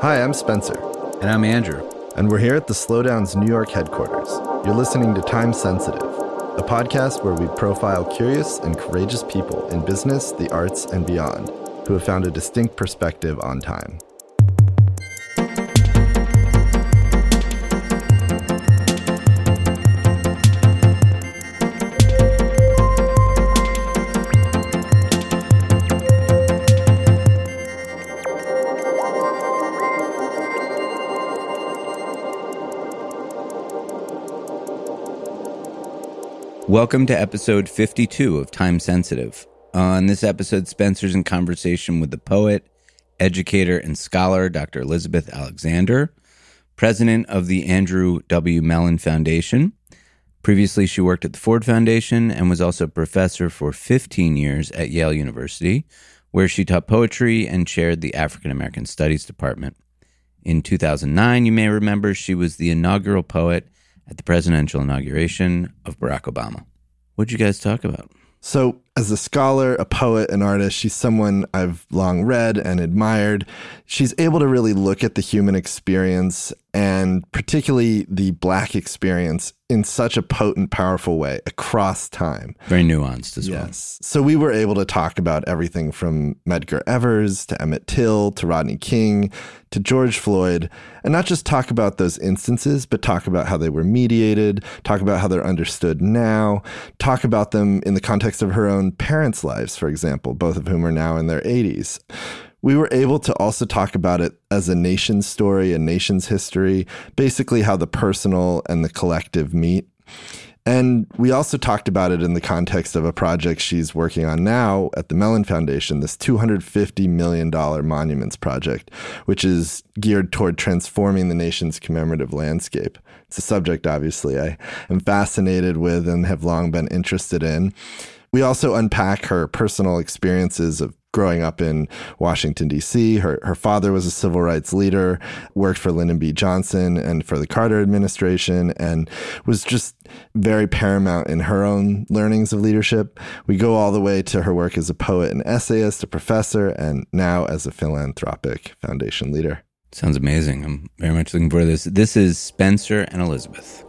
Hi, I'm Spencer. And I'm Andrew. And we're here at the Slowdown's New York headquarters. You're listening to Time Sensitive, a podcast where we profile curious and courageous people in business, the arts, and beyond who have found a distinct perspective on time. Welcome to episode 52 of Time Sensitive. On this episode, Spencer's in conversation with the poet, educator, and scholar Dr. Elizabeth Alexander, president of the Andrew W. Mellon Foundation. Previously, she worked at the Ford Foundation and was also professor for 15 years at Yale University, where she taught poetry and chaired the African American Studies Department. In 2009, you may remember, she was the inaugural poet at the presidential inauguration of Barack Obama. What'd you guys talk about? So, as a scholar, a poet, an artist, she's someone I've long read and admired. She's able to really look at the human experience and particularly the black experience in such a potent, powerful way across time. Very nuanced as well. Yes. So we were able to talk about everything from Medgar Evers to Emmett Till to Rodney King to George Floyd, and not just talk about those instances, but talk about how they were mediated, talk about how they're understood now, talk about them in the context of her own parents' lives, for example, both of whom are now in their 80s we were able to also talk about it as a nation's story, a nation's history, basically how the personal and the collective meet. And we also talked about it in the context of a project she's working on now at the Mellon Foundation, this $250 million monuments project, which is geared toward transforming the nation's commemorative landscape. It's a subject, obviously, I am fascinated with and have long been interested in. We also unpack her personal experiences of growing up in Washington, D.C. Her, her father was a civil rights leader, worked for Lyndon B. Johnson and for the Carter administration, and was just very paramount in her own learnings of leadership. We go all the way to her work as a poet and essayist, a professor, and now as a philanthropic foundation leader. Sounds amazing. I'm very much looking forward to this. This is Spencer and Elizabeth.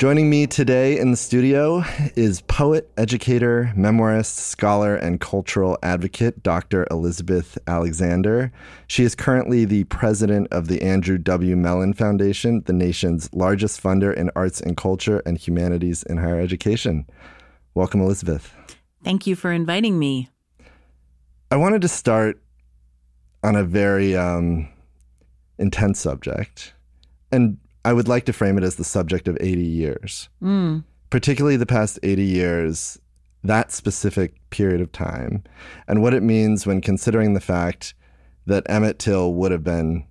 Joining me today in the studio is poet, educator, memoirist, scholar, and cultural advocate Dr. Elizabeth Alexander. She is currently the president of the Andrew W. Mellon Foundation, the nation's largest funder in arts and culture and humanities in higher education. Welcome, Elizabeth. Thank you for inviting me. I wanted to start on a very um, intense subject. And I would like to frame it as the subject of 80 years, mm. particularly the past 80 years, that specific period of time, and what it means when considering the fact that Emmett Till would have been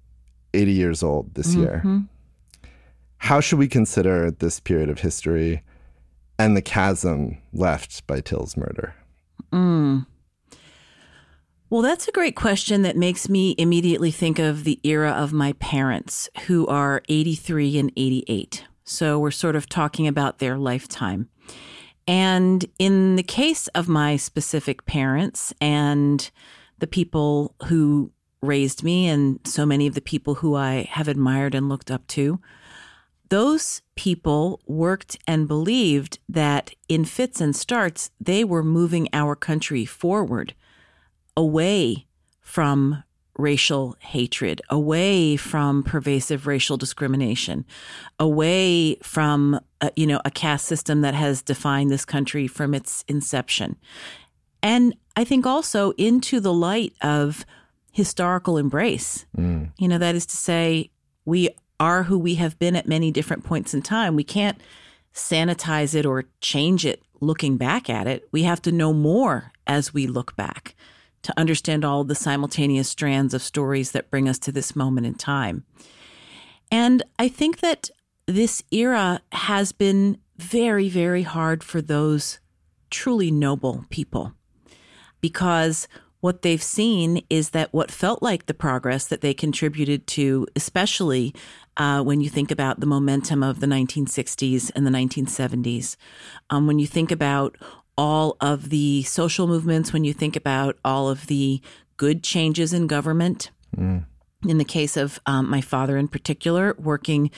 80 years old this mm-hmm. year. How should we consider this period of history and the chasm left by Till's murder? Mm. Well, that's a great question that makes me immediately think of the era of my parents, who are 83 and 88. So we're sort of talking about their lifetime. And in the case of my specific parents and the people who raised me, and so many of the people who I have admired and looked up to, those people worked and believed that in fits and starts, they were moving our country forward away from racial hatred, away from pervasive racial discrimination, away from uh, you know a caste system that has defined this country from its inception. And I think also into the light of historical embrace. Mm. You know, that is to say, we are who we have been at many different points in time. We can't sanitize it or change it looking back at it. We have to know more as we look back to understand all the simultaneous strands of stories that bring us to this moment in time. And I think that this era has been very, very hard for those truly noble people because what they've seen is that what felt like the progress that they contributed to, especially uh, when you think about the momentum of the 1960s and the 1970s. Um, when you think about all of the social movements, when you think about all of the good changes in government. Mm. In the case of um, my father in particular, working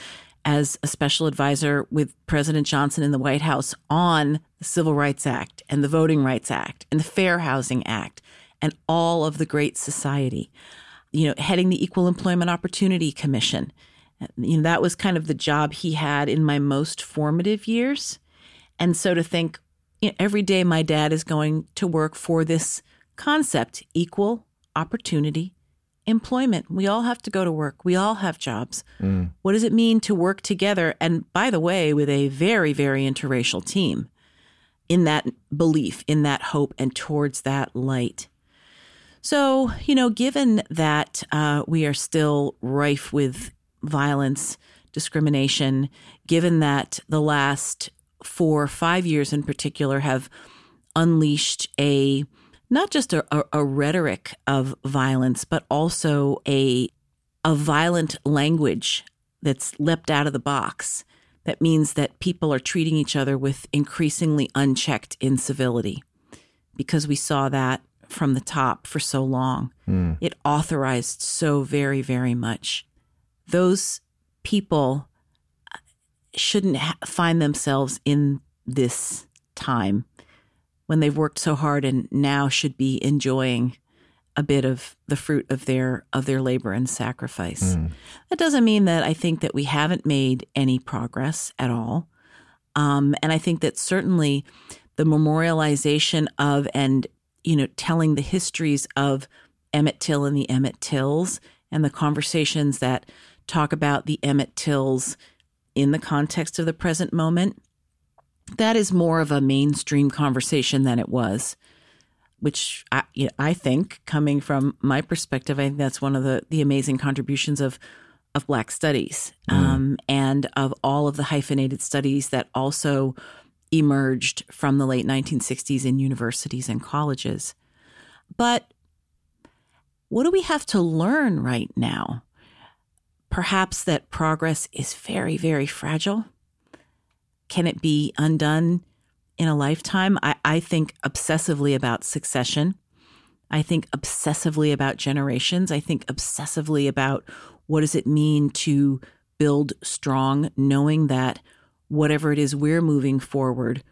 as a special advisor with President Johnson in the White House on the Civil Rights Act and the Voting Rights Act and the Fair Housing Act and all of the Great Society. You know, heading the Equal Employment Opportunity Commission. You know, that was kind of the job he had in my most formative years. And so to think, you know, every day my dad is going to work for this concept equal opportunity employment. We all have to go to work. We all have jobs. Mm. What does it mean to work together? And by the way, with a very, very interracial team in that belief, in that hope, and towards that light. So, you know, given that uh, we are still rife with violence, discrimination, given that the last four, five years in particular have unleashed a not just a, a, a rhetoric of violence, but also a a violent language that's leapt out of the box. That means that people are treating each other with increasingly unchecked incivility because we saw that from the top for so long. Mm. It authorized so very, very much. Those people shouldn't ha- find themselves in this time when they've worked so hard and now should be enjoying a bit of the fruit of their of their labor and sacrifice. Mm. That doesn't mean that I think that we haven't made any progress at all. Um, and I think that certainly the memorialization of and you know telling the histories of Emmett Till and the Emmett Tills and the conversations that talk about the Emmett Tills in the context of the present moment that is more of a mainstream conversation than it was which I, I think coming from my perspective i think that's one of the, the amazing contributions of of black studies mm. um, and of all of the hyphenated studies that also emerged from the late 1960s in universities and colleges but what do we have to learn right now perhaps that progress is very very fragile can it be undone in a lifetime? I, I think obsessively about succession. I think obsessively about generations. I think obsessively about what does it mean to build strong, knowing that whatever it is we're moving forward,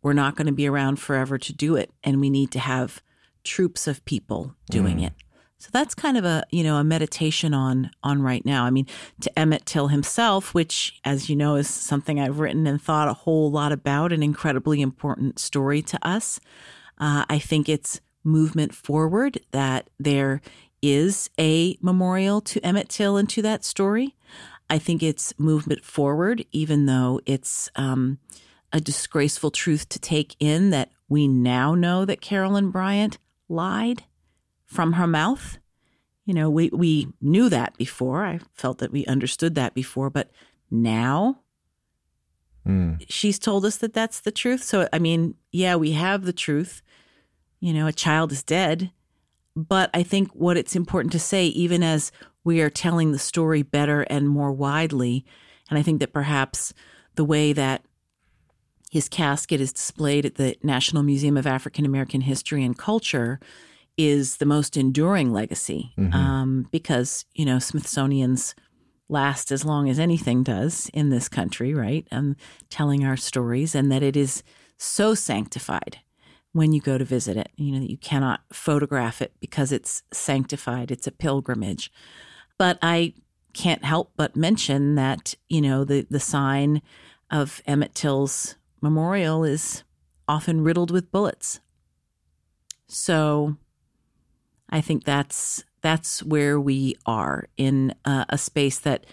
we're not going to be around forever to do it. And we need to have troops of people doing mm. it. So that's kind of a you know a meditation on on right now. I mean, to Emmett Till himself, which, as you know, is something I've written and thought a whole lot about, an incredibly important story to us. Uh, I think it's movement forward that there is a memorial to Emmett Till and to that story. I think it's movement forward, even though it's um, a disgraceful truth to take in that we now know that Carolyn Bryant lied from her mouth. You know, we, we knew that before. I felt that we understood that before, but now mm. she's told us that that's the truth. So, I mean, yeah, we have the truth. You know, a child is dead. But I think what it's important to say, even as we are telling the story better and more widely, and I think that perhaps the way that his casket is displayed at the National Museum of African American History and Culture is the most enduring legacy mm-hmm. um, because you know Smithsonian's last as long as anything does in this country, right? Um, telling our stories, and that it is so sanctified when you go to visit it. You know that you cannot photograph it because it's sanctified. It's a pilgrimage. But I can't help but mention that you know the the sign of Emmett Till's memorial is often riddled with bullets. So I think that's that's where we are in uh, a space that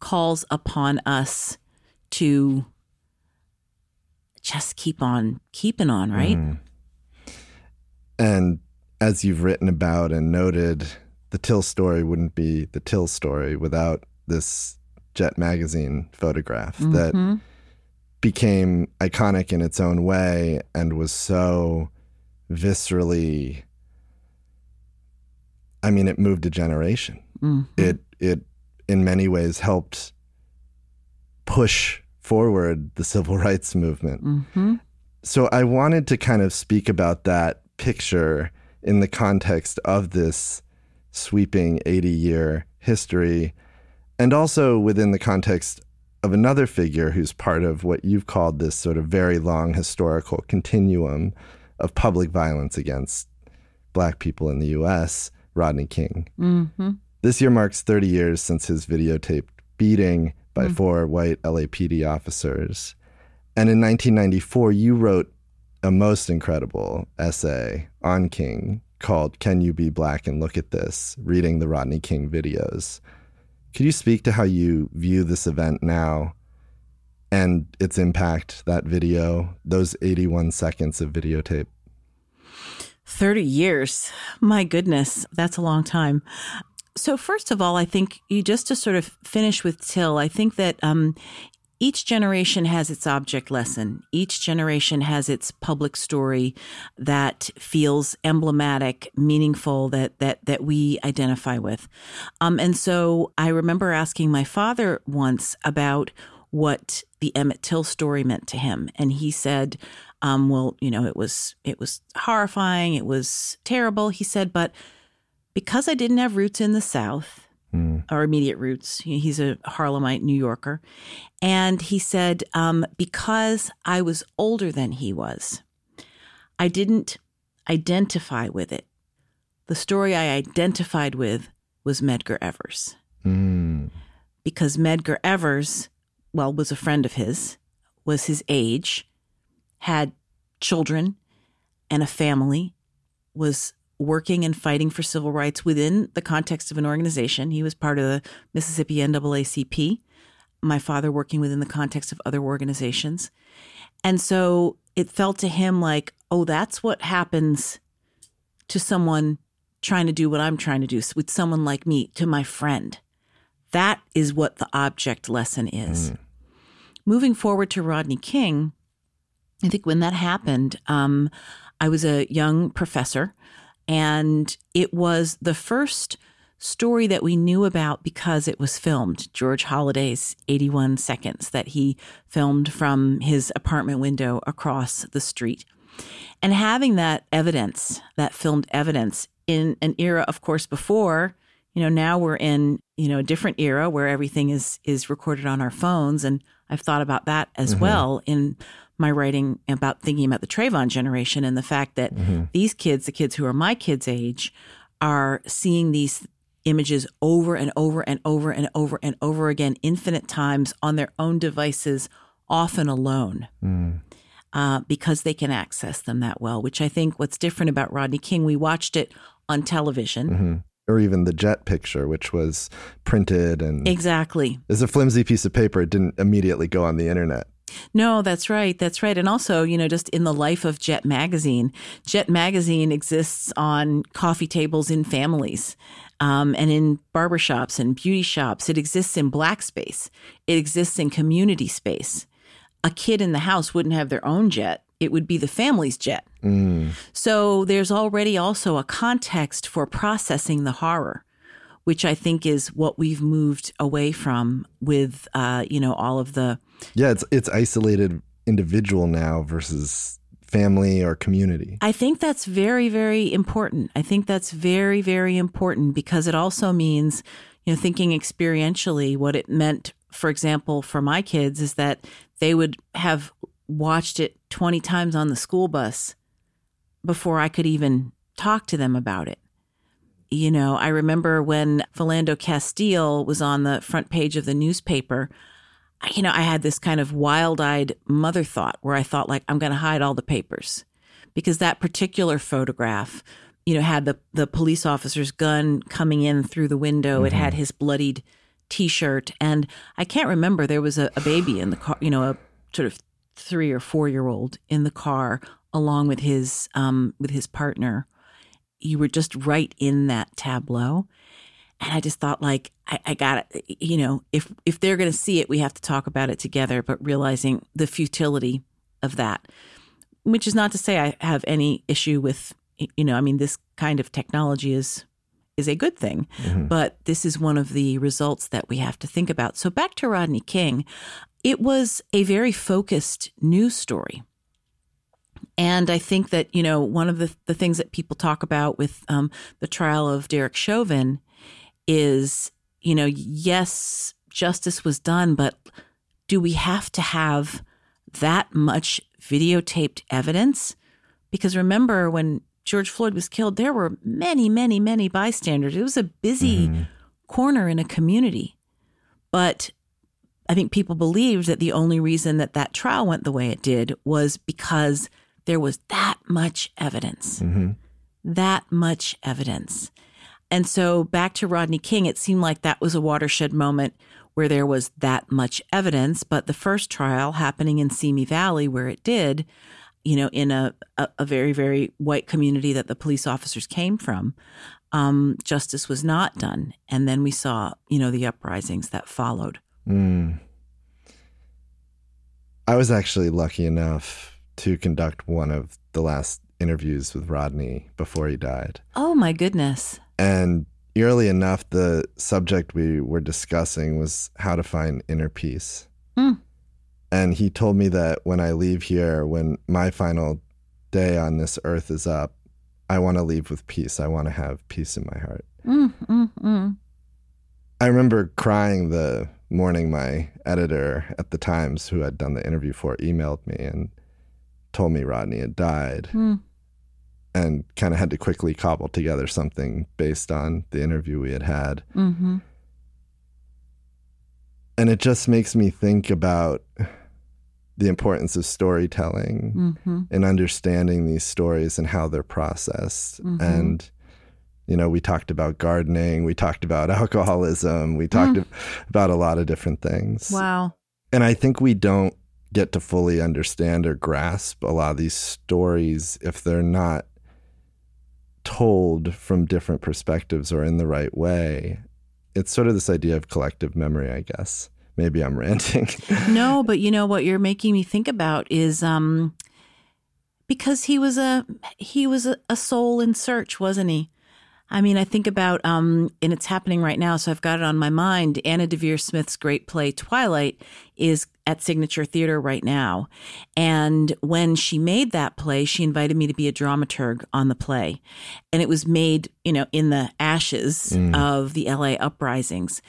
calls upon us to just keep on keeping on, right? Mm. And as you've written about and noted, the Till story wouldn't be the Till story without this Jet magazine photograph mm-hmm. that became iconic in its own way and was so viscerally I mean, it moved a generation. Mm-hmm. It it in many ways helped push forward the civil rights movement. hmm So I wanted to kind of speak about that picture in the context of this sweeping 80 year history, and also within the context of another figure who's part of what you've called this sort of very long historical continuum of public violence against black people in the US, Rodney King. hmm This year marks 30 years since his videotaped beating by four white LAPD officers. And in 1994, you wrote a most incredible essay on King called Can You Be Black and Look at This? Reading the Rodney King videos. Could you speak to how you view this event now and its impact, that video, those 81 seconds of videotape? 30 years. My goodness, that's a long time. So, first of all, I think you just to sort of finish with Till, I think that um, each generation has its object lesson. Each generation has its public story that feels emblematic, meaningful, that that that we identify with. Um, and so, I remember asking my father once about what the Emmett Till story meant to him, and he said, um, "Well, you know, it was it was horrifying, it was terrible." He said, "But because I didn't have roots in the South." or immediate roots. He's a Harlemite New Yorker. And he said, um, because I was older than he was, I didn't identify with it. The story I identified with was Medgar Evers Mm. because Medgar Evers, well, was a friend of his, was his age, had children and a family, was working and fighting for civil rights within the context of an organization. He was part of the Mississippi NAACP. My father working within the context of other organizations. And so it felt to him like, oh, that's what happens to someone trying to do what I'm trying to do with someone like me, to my friend. That is what the object lesson is. Mm. Moving forward to Rodney King, I think when that happened, um, I was a young professor, and it was the first story that we knew about because it was filmed. George Holliday's 81 Seconds that he filmed from his apartment window across the street. And having that evidence, that filmed evidence in an era, of course, before, you know, now we're in, you know, a different era where everything is is recorded on our phones. And I've thought about that as well in my writing about thinking about the Trayvon generation and the fact that mm-hmm. these kids, the kids who are my kids' age, are seeing these images over and over and over and over and over again, infinite times on their own devices, often alone mm. uh, because they can access them that well, which I think what's different about Rodney King, we watched it on television. Mm-hmm. Or even the jet picture, which was printed and Exactly. is a flimsy piece of paper. It didn't immediately go on the internet. No, that's right. That's right. And also, you know, just in the life of Jet Magazine, Jet Magazine exists on coffee tables in families um, and in barbershops and beauty shops. It exists in black space, it exists in community space. A kid in the house wouldn't have their own jet, it would be the family's jet. So there's already also a context for processing the horror. Which I think is what we've moved away from with, uh, you know, all of the Yeah, it's it's isolated individual now versus family or community. I think that's very, very important. I think that's very, very important because it also means, you know, thinking experientially, what it meant, for example, for my kids is that they would have watched it 20 times on the school bus before I could even talk to them about it. You know, I remember when Philando Castile was on the front page of the newspaper, you know, I had this kind of wild eyed mother thought where I thought, like, I'm going to hide all the papers because that particular photograph, you know, had the, the police officer's gun coming in through the window. It had his bloodied t shirt. And I can't remember, there was a, a baby in the car, you know, a sort of three or four year old in the car along with his um, with his partner. You were just right in that tableau. And I just thought, like, I, I got it. You know, if if they're going to see it, we have to talk about it together. But realizing the futility of that, which is not to say I have any issue with, you know, I mean, this kind of technology is is a good thing, mm-hmm. but this is one of the results that we have to think about. So back to Rodney King, it was a very focused news story. And I think that, you know, one of the, the things that people talk about with um, the trial of Derek Chauvin is, you know, yes, justice was done, but do we have to have that much videotaped evidence? Because remember, when George Floyd was killed, there were many, many, many bystanders. It was a busy mm-hmm. corner in a community. But I think people believed that the only reason that that trial went the way it did was because there was that much evidence. Mm-hmm. That much evidence. And so back to Rodney King, it seemed like that was a watershed moment where there was that much evidence. But the first trial happening in Simi Valley, where it did, you know, in a, a, a very, very white community that the police officers came from, um, justice was not done. And then we saw, you know, the uprisings that followed. Mm. I was actually lucky enough to conduct one of the last interviews with Rodney before he died. Oh, my goodness. And eerily enough, the subject we were discussing was how to find inner peace. Mm. And he told me that when I leave here, when my final day on this earth is up, I want to leave with peace. I want to have peace in my heart. Mm, mm, mm. I remember crying the morning my editor at the Times, who had done the interview for, emailed me and told me Rodney had died. Mm and kind of had to quickly cobble together something based on the interview we had had. Mm-hmm. And it just makes me think about the importance of storytelling mm-hmm. and understanding these stories and how they're processed. Mm-hmm. And, you know, we talked about gardening, we talked about alcoholism, we talked mm. about a lot of different things. Wow. And I think we don't get to fully understand or grasp a lot of these stories if they're not told from different perspectives or in the right way. It's sort of this idea of collective memory, I guess. Maybe I'm ranting. no, but you know what you're making me think about is um because he was a he was a, a soul in search, wasn't he? I mean, I think about, um, and it's happening right now, so I've got it on my mind. Anna Deavere Smith's great play, Twilight, is at Signature Theater right now. And when she made that play, she invited me to be a dramaturg on the play. And it was made, you know, in the ashes mm. of the LA uprisings.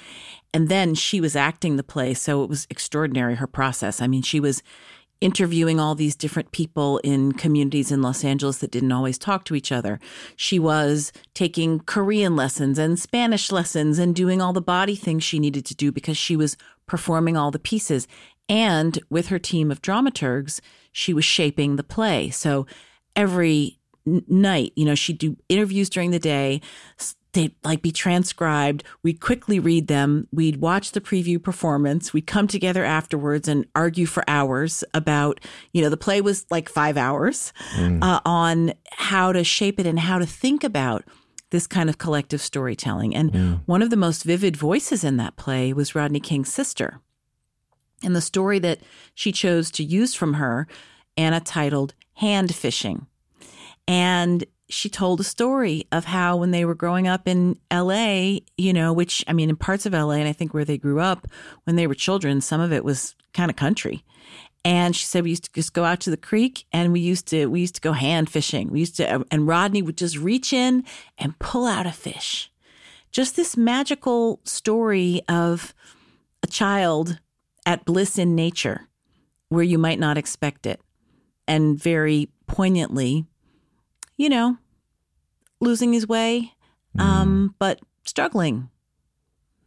And then she was acting the play. So it was extraordinary, her process. I mean, she was interviewing all these different people in communities in Los Angeles that didn't always talk to each other. She was taking Korean lessons and Spanish lessons and doing all the body things she needed to do because she was performing all the pieces. And with her team of dramaturgs, she was shaping the play. So every night, you know, she'd do interviews during the day, they'd like be transcribed. We'd quickly read them. We'd watch the preview performance. We'd come together afterwards and argue for hours about, you know, the play was like five hours mm. uh, on how to shape it and how to think about this kind of collective storytelling. And yeah. one of the most vivid voices in that play was Rodney King's sister. And the story that she chose to use from her, Anna titled Hand Fishing. And she told a story of how when they were growing up in LA, you know, which I mean, in parts of LA, and I think where they grew up when they were children, some of it was kind of country. And she said we used to just go out to the creek and we used to we used to go hand fishing. We used to uh, and Rodney would just reach in and pull out a fish. Just this magical story of a child at bliss in nature where you might not expect it. And very poignantly you know, losing his way, mm. um, but struggling,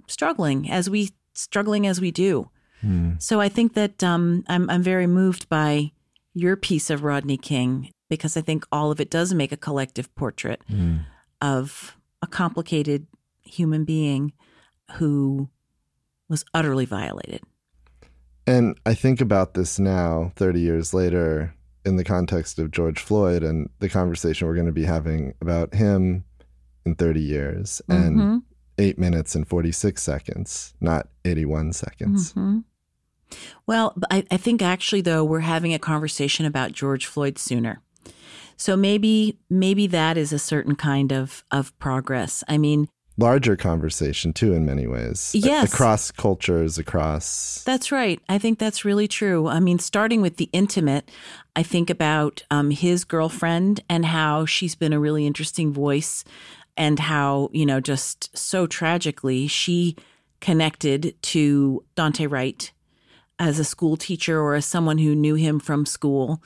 struggling as we struggling as we do. Mm. So I think that um, I'm I'm very moved by your piece of Rodney King because I think all of it does make a collective portrait mm. of a complicated human being who was utterly violated. And I think about this now, 30 years later, in the context of George Floyd and the conversation we're going to be having about him in 30 years mm-hmm. and eight minutes and 46 seconds, not 81 seconds. Mm-hmm. Well, I, I think actually, though, we're having a conversation about George Floyd sooner. So maybe maybe that is a certain kind of of progress. I mean, larger conversation too in many ways A- Yes. across cultures across That's right. I think that's really true. I mean, starting with the intimate, I think about um, his girlfriend and how she's been a really interesting voice, and how, you know, just so tragically, she connected to Dante Wright as a school teacher or as someone who knew him from school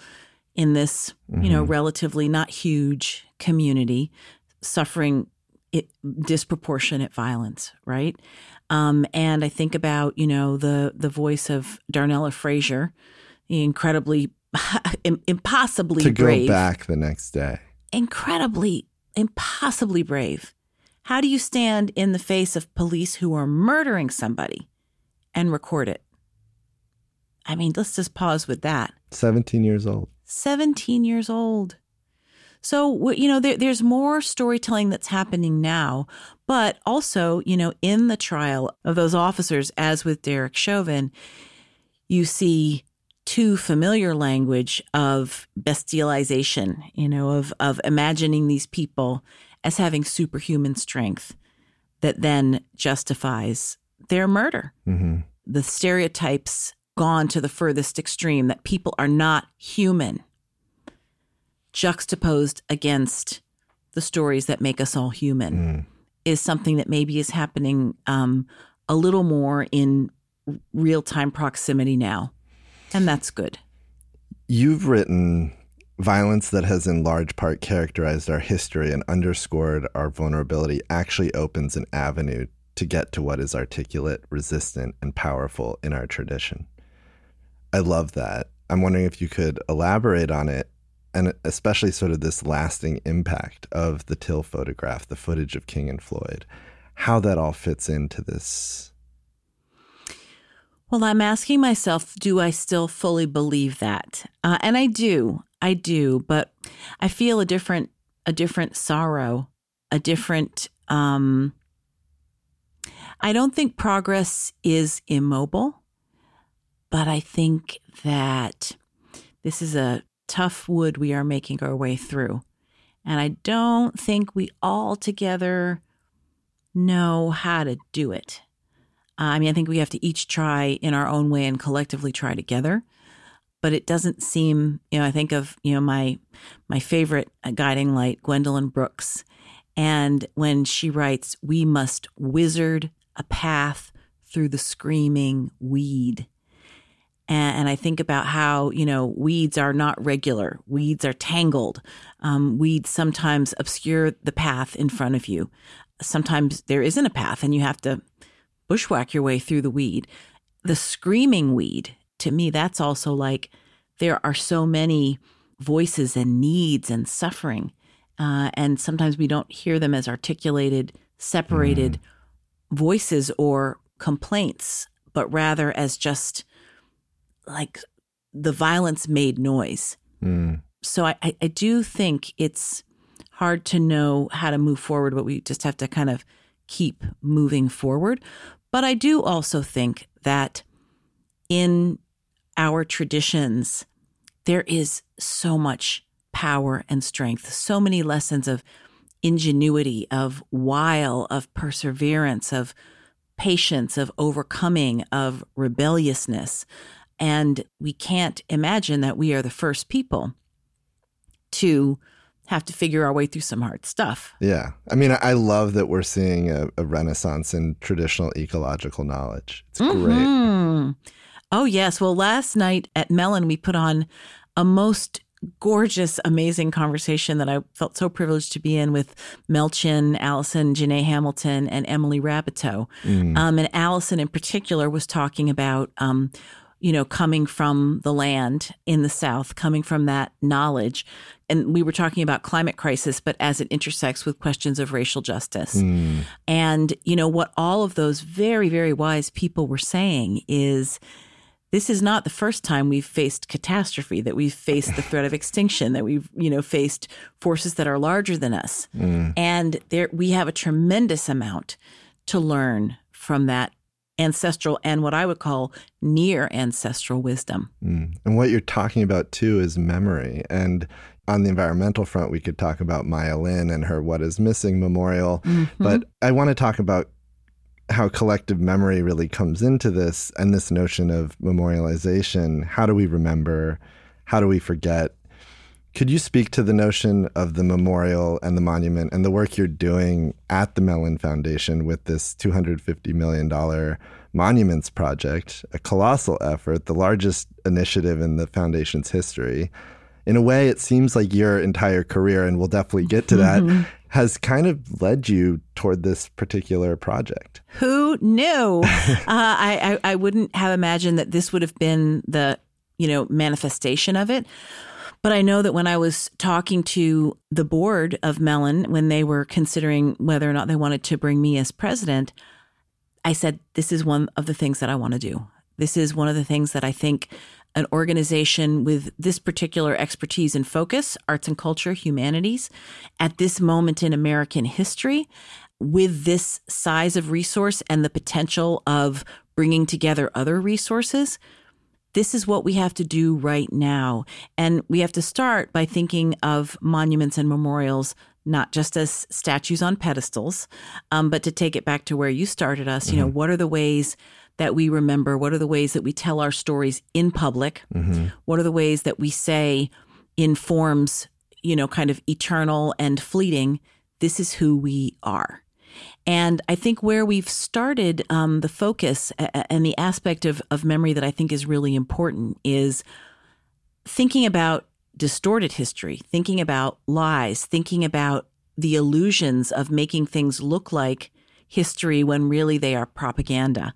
in this, you know, relatively not huge community, suffering it, disproportionate violence, right? Um, and I think about you know the the voice of Darnella Frazier, the incredibly, im- impossibly to go back the next day incredibly, impossibly brave. How do you stand in the face of police who are murdering somebody and record it? I mean, let's just pause with that. 17 years old 17 years old. So, you know, there, there's more storytelling that's happening now, but also, you know, in the trial of those officers, as with Derek Chauvin, you see too familiar language of bestialization, you know, of, of imagining these people as having superhuman strength that then justifies their murder. Hmm the stereotypes gone to the furthest extreme that people are not human, juxtaposed against the stories that make us all human, Mm. is something that maybe is happening um, a little more in real time proximity now. And that's good. You've written violence that has in large part characterized our history and underscored our vulnerability actually opens an avenue to get to what is articulate, resistant, and powerful in our tradition. I love that. I'm wondering if you could elaborate on it and especially sort of this lasting impact of the Till photograph, the footage of King and Floyd, how that all fits into this. Well, I'm asking myself, do I still fully believe that? Uh, and I do, I do, but I feel a different, a different sorrow, a different. Um, I don't think progress is immobile, but I think that this is a tough wood we are making our way through, and I don't think we all together know how to do it. I mean, I think we have to each try in our own way and collectively try together. But it doesn't seem, you know, I think of, you know, my my favorite uh, guiding light, Gwendolyn Brooks. And when she writes, we must wizard a path through the screaming weed. And, and I think about how, you know, weeds are not regular, weeds are tangled. Um, weeds sometimes obscure the path in front of you. Sometimes there isn't a path and you have to bushwhack your way through the weed. The screaming weed, to me, that's also like there are so many voices and needs and suffering. Uh, and sometimes we don't hear them as articulated, separated voices or complaints, but rather as just like the violence made noise. Mm. So I, I, I do think it's hard to know how to move forward, but we just have to kind of keep moving forward. But I do also think that in our traditions, there is so much power and strength, so many lessons of ingenuity, of wile, of perseverance, of patience, of overcoming, of rebelliousness. And we can't imagine that we are the first people to have to figure our way through some hard stuff. Yeah. I mean, I- love that we're seeing a, a renaissance in traditional ecological knowledge. It's great. Mhm. Oh, yes. Well, last night at Mellon, we put on a most gorgeous, amazing conversation that I felt so privileged to be in with Mel Chin, Allison, Janae Hamilton, and Emily Raboteau. Um, and Allison, in particular, was talking about, um, you know, coming from the land in the South, coming from that knowledge. And we were talking about climate crisis, but as it intersects with questions of racial justice. Hmm. And, you know, what all of those very, very wise people were saying is this is not the first time we've faced catastrophe, that we've faced the threat of extinction, that we've, you know, faced forces that are larger than us. Hmm. And there we have a tremendous amount to learn from that ancestral and what I would call near ancestral wisdom. Mm. And what you're talking about too is memory. And on the environmental front, we could talk about Maya Lin and her What is Missing memorial. Mm-hmm. But I want to talk about how collective memory really comes into this and this notion of memorialization. How do we remember? How do we forget? Could you speak to the notion of the memorial and the monument and the work you're doing at the Mellon Foundation with this $250 million monuments project, a colossal effort, the largest initiative in the foundation's history? In a way, it seems like your entire career, and we'll definitely get to that, mm-hmm. has kind of led you toward this particular project. Who knew? uh, I, I, I wouldn't have imagined that this would have been the you know manifestation of it. But I know that when I was talking to the board of Mellon, when they were considering whether or not they wanted to bring me as president, I said, This is one of the things that I want to do. This is one of the things that I think an organization with this particular expertise and focus, arts and culture, humanities, at this moment in American history, with this size of resource and the potential of bringing together other resources, this is what we have to do right now. And we have to start by thinking of monuments and memorials not just as statues on pedestals, um, but to take it back to where you started us. Mm-hmm. You know, mm-hmm. what are the ways that we remember? What are the ways that we tell our stories in public? Mm-hmm. What are the ways that we say in forms, you know, kind of eternal and fleeting? This is who we are. And I think where we've started um, the focus and the aspect of, of memory that I think is really important is thinking about distorted history, thinking about lies, thinking about the illusions of making things look like history when really they are propaganda.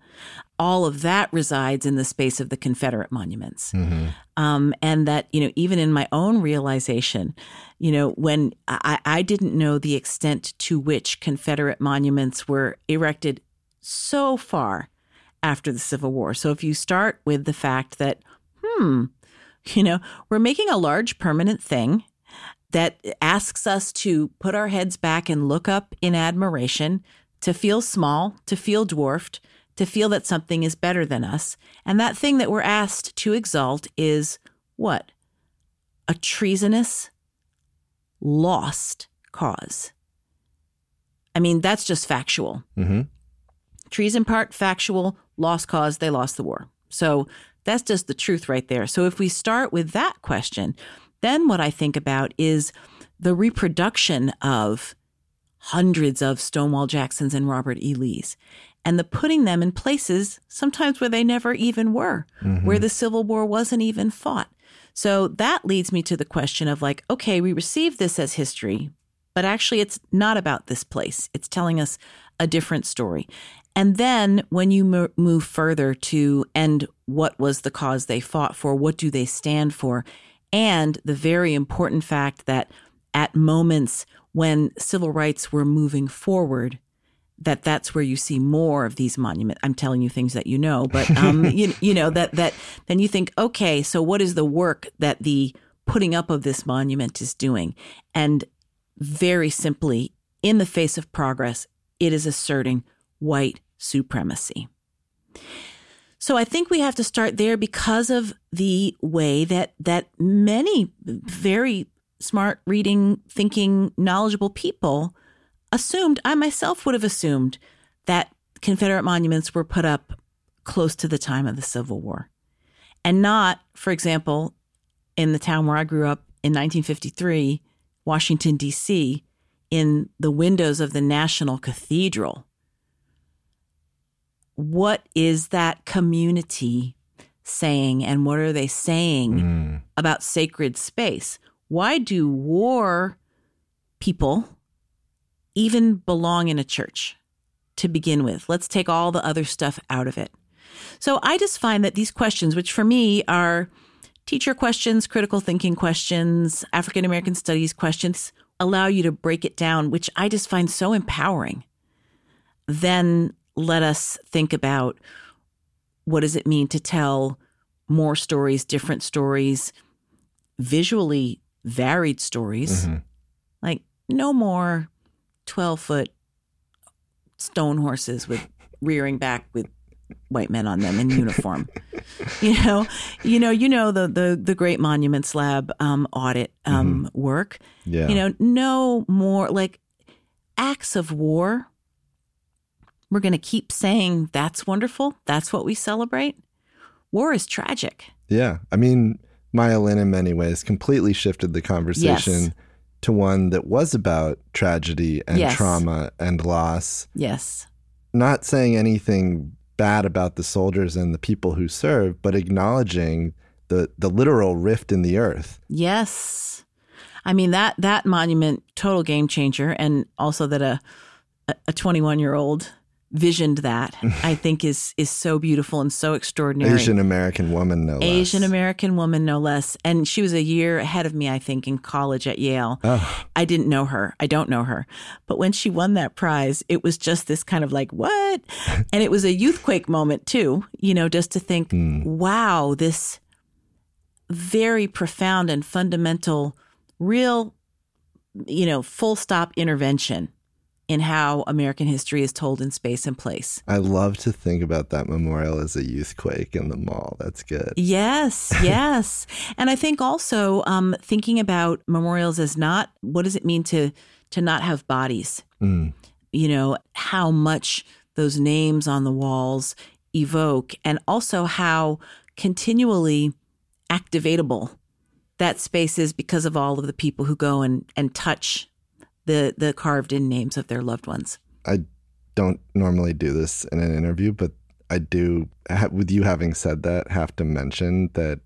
All of that resides in the space of the Confederate monuments. Mm-hmm. Um, and that, you know, even in my own realization, you know, when I, I didn't know the extent to which Confederate monuments were erected so far after the Civil War. So if you start with the fact that, hmm, you know, we're making a large permanent thing that asks us to put our heads back and look up in admiration, to feel small, to feel dwarfed, to feel that something is better than us. And that thing that we're asked to exalt is what? A treasonous, lost cause. I mean, that's just factual. Mm-hmm. Treason part, factual, lost cause, they lost the war. So that's just the truth right there. So if we start with that question, then what I think about is the reproduction of hundreds of Stonewall Jacksons and Robert E. Lees and the putting them in places sometimes where they never even were, mm-hmm. where the Civil War wasn't even fought. So that leads me to the question of like, okay, we receive this as history, but actually it's not about this place. It's telling us a different story. And then when you move further to and what was the cause they fought for, what do they stand for, and the very important fact that at moments when civil rights were moving forward, that that's where you see more of these monuments. I'm telling you things that you know, but um, you, you know that that then you think, okay, so what is the work that the putting up of this monument is doing? And very simply, in the face of progress, it is asserting white supremacy. So I think we have to start there because of the way that that many very smart reading, thinking, knowledgeable people assumed, I myself would have assumed that Confederate monuments were put up close to the time of the Civil War. And not, for example, in the town where I grew up in 1953, Washington, D.C., in the windows of the National Cathedral what is that community saying and what are they saying mm. about sacred space? Why do war people even belong in a church to begin with? Let's take all the other stuff out of it. So I just find that these questions, which for me are teacher questions, critical thinking questions, African American studies questions, allow you to break it down, which I just find so empowering. Then let us think about what does it mean to tell more stories, different stories, visually varied stories. Mm-hmm. Like no more 12 foot stone horses with rearing back with white men on them in uniform. you know, you know, you know the the the Great Monuments Lab um, audit um, work. Yeah. You know, no more like acts of war. We're going to keep saying that's wonderful. That's what we celebrate. War is tragic. Yeah. I mean, Maya Lin, in many ways, completely shifted the conversation Yes. To one that was about tragedy and Yes. trauma and loss. Yes. Not saying anything bad about the soldiers and the people who serve, but acknowledging the, the literal rift in the earth. Yes. I mean that that monument total game changer and also that a a 21 year old visioned that I think is is so beautiful and so extraordinary. Asian American woman, no less. Asian American woman, no less. And she was a year ahead of me, I think, in college at Yale. Oh, I didn't know her. I don't know her. But when she won that prize, it was just this kind of like, what? And it was a youthquake moment, too, you know, just to think, hmm. wow, this very profound and fundamental, real, you know, full stop intervention in how American history is told in space and place. I love to think about that memorial as a youth quake in the mall. That's good. Yes, yes. and I think also um, thinking about memorials as not what does it mean to to not have bodies? Mm. You know, how much those names on the walls evoke and also how continually activatable that space is because of all of the people who go and, and touch the the carved in names of their loved ones. I don't normally do this in an interview, but I do, with you having said that, have to mention that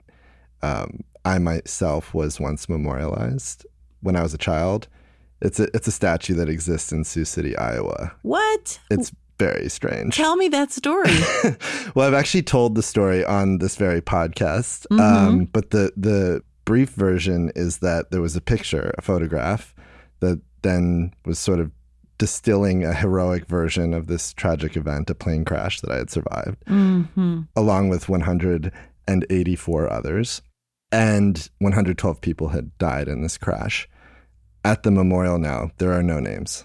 um, I myself was once memorialized when I was a child. It's a it's a statue that exists in Sioux City, Iowa. What? It's very strange. Tell me that story. well, I've actually told the story on this very podcast, um, but the the brief version is that there was a picture, a photograph, that then was sort of distilling a heroic version of this tragic event, a plane crash that I had survived, hmm along with 184 others, and 112 people had died in this crash. At the memorial now, there are no names.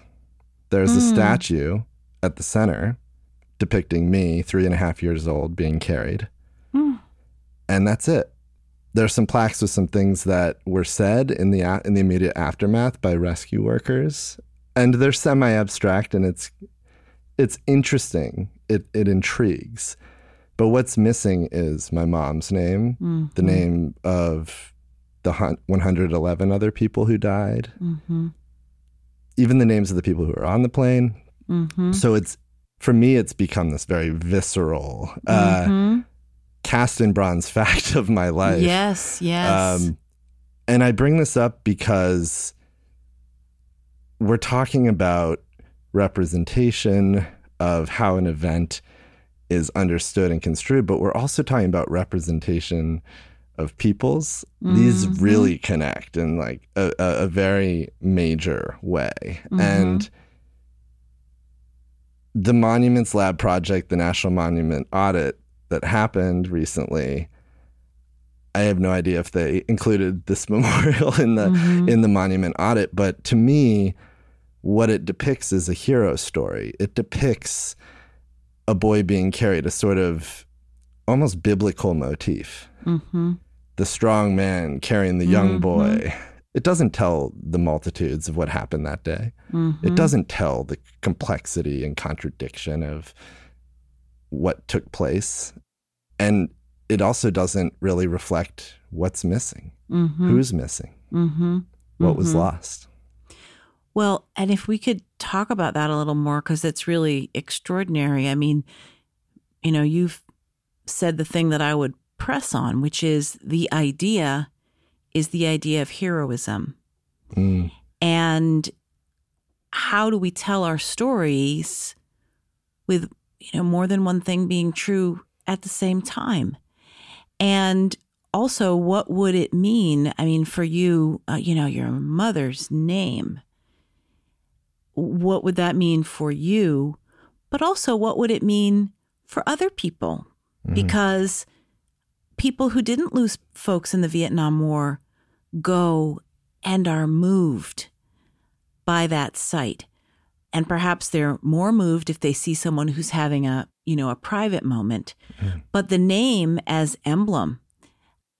There's a statue at the center depicting me, three and a half years old, being carried. And that's it. There's some plaques with some things that were said in the in the immediate aftermath by rescue workers, and they're semi-abstract, and it's it's interesting. It it intrigues, but what's missing is my mom's name, the name of the 111 other people who died, hmm even the names of the people who were on the plane, hmm so it's for me, it's become this very visceral, uh, hmm cast in bronze fact of my life. Yes, yes. Um, and I bring this up because we're talking about representation of how an event is understood and construed, but we're also talking about representation of peoples. These Mhm. really connect in like a, a, very major way. Mhm. And the Monuments Lab project, the National Monument audit that happened recently, I have no idea if they included this memorial in the Mhm. in the monument audit, but to me, what it depicts is a hero story. It depicts a boy being carried, a sort of almost biblical motif. hmm The strong man carrying the young Mhm. boy. It doesn't tell the multitudes of what happened that day. hmm It doesn't tell the complexity and contradiction of what took place. And it also doesn't really reflect what's missing, hmm who's missing, hmm what was Mhm. lost. Well, and if we could talk about that a little more, because it's really extraordinary. I mean, you know, you've said the thing that I would press on, which is the idea is the idea of heroism. Mm. And how do we tell our stories with, you know, more than one thing being true at the same time? And also, what would it mean? I mean, for you, uh, you know, your mother's name what would that mean for you? But also, what would it mean for other people? Because people who didn't lose folks in the Vietnam War go and are moved by that sight. And perhaps they're more moved if they see someone who's having a you know, a private moment. But the name as emblem,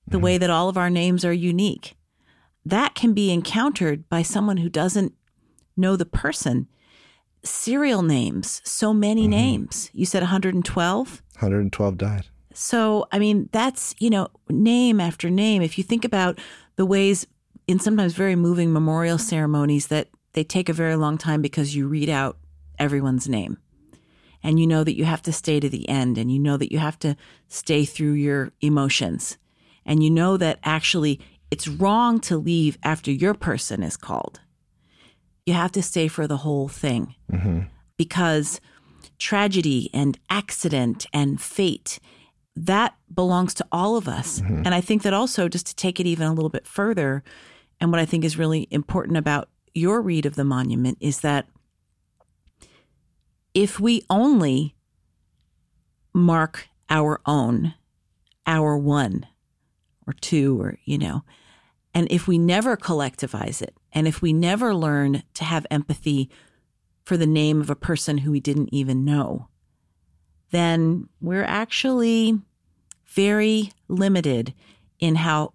the way that all of our names are unique, that can be encountered by someone who doesn't know the person. Serial names, so many names. You said 112? 112 died. So, I mean, that's, you know, name after name. If you think about the ways in sometimes very moving memorial ceremonies that they take a very long time because you read out everyone's name. And you know that you have to stay to the end and you know that you have to stay through your emotions. And you know that actually it's wrong to leave after your person is called. You have to stay for the whole thing mm-hmm. because tragedy and accident and fate that belongs to all of us. Mm-hmm. And I think that also, just to take it even a little bit further, and what I think is really important about your read of the monument is that if we only mark our own, our one or two, or, you know, and if we never collectivize it, and if we never learn to have empathy for the name of a person who we didn't even know, then we're actually very limited in how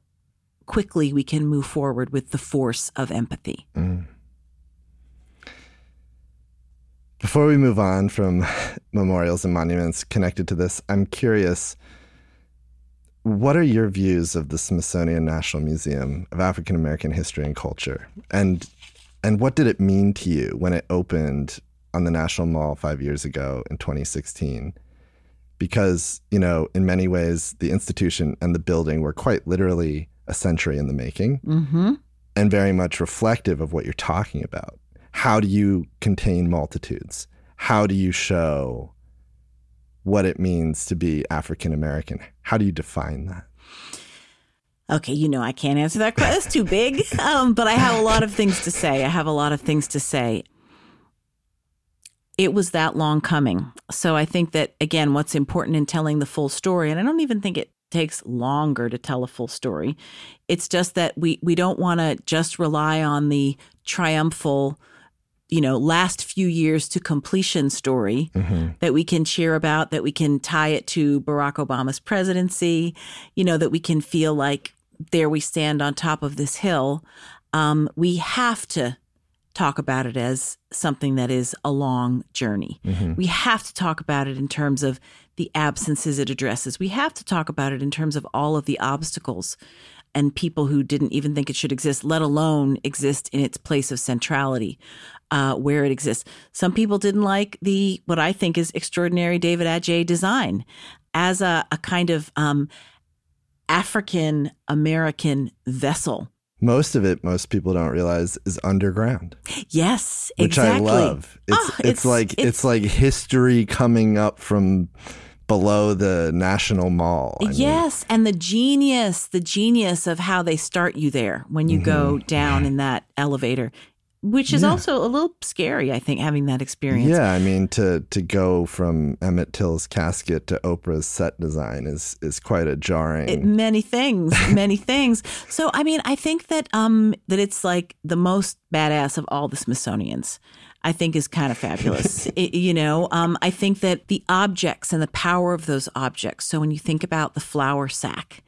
quickly we can move forward with the force of empathy. Mm. Before we move on from memorials and monuments connected to this, I'm curious what are your views of the Smithsonian National Museum of African American History and Culture? And and what did it mean to you when it opened on the National Mall 5 years ago in 2016? Because, you know, in many ways the institution and the building were quite literally a century in the making Mm-hmm. and very much reflective of what you're talking about. How do you contain multitudes? How do you show what it means to be African American? How do you define that? Okay, you know I can't answer that question. It's too big. Um, but I have a lot of things to say. I have a lot of things to say. It was that long coming. So I think that again, what's important in telling the full story, and I don't even think it takes longer to tell a full story. It's just that we we don't want to just rely on the triumphal you know last few years to completion story that we can cheer about that we can tie it to Barack Obama's presidency you know that we can feel like there we stand on top of this hill. Um, we have to talk about it as something that is a long journey. We have to talk about it in terms of the absences it addresses. We have to talk about it in terms of all of the obstacles and people who didn't even think it should exist, let alone exist in its place of centrality, uh, where it exists. Some people didn't like the what I think is extraordinary David Adjaye design as a, a kind of um, African American vessel. Most of it, most people don't realize, is underground, Yes, which exactly. I love. It's, Oh, it's it's- like it's- it's, like history coming up from below the National Mall. I mean, yes, and the genius, the genius of how they start you there when you go Mm-hmm. down in that elevator, which is also a little scary, I think, having that experience. Yeah, I mean to to go from Emmett Till's casket to Oprah's set design is is quite a jarring. it, many things, many things. So I mean, I think that um that it's like the most badass of all the Smithsonians. I think is kind of fabulous. It- you know, um, I think that the objects and the power of those objects. So when you think about the flour sack,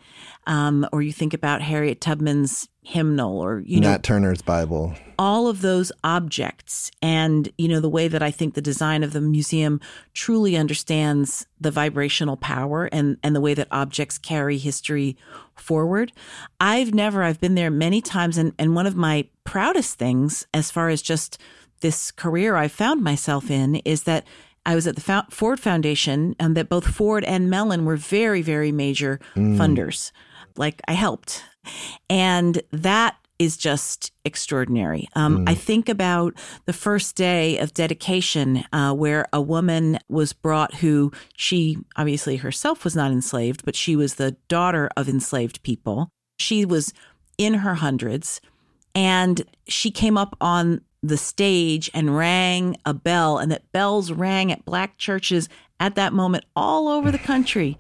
um, or you think about Harriet Tubman's hymnal, or you know, Nat Turner's Bible. all of those objects and you know the way that i think the design of the museum truly understands the vibrational power and and the way that objects carry history forward i've never i've been there many times and and one of my proudest things as far as just this career i found myself in is that I was at the Ford Foundation, and that both Ford and Mellon were very, very major funders. Like I helped, and that is just extraordinary. Um, I think about the first day of dedication, uh, where a woman was brought who she obviously herself was not enslaved, but she was the daughter of enslaved people. She was in her hundreds, and she came up on the stage and rang a bell, and that bells rang at black churches at that moment all over the country.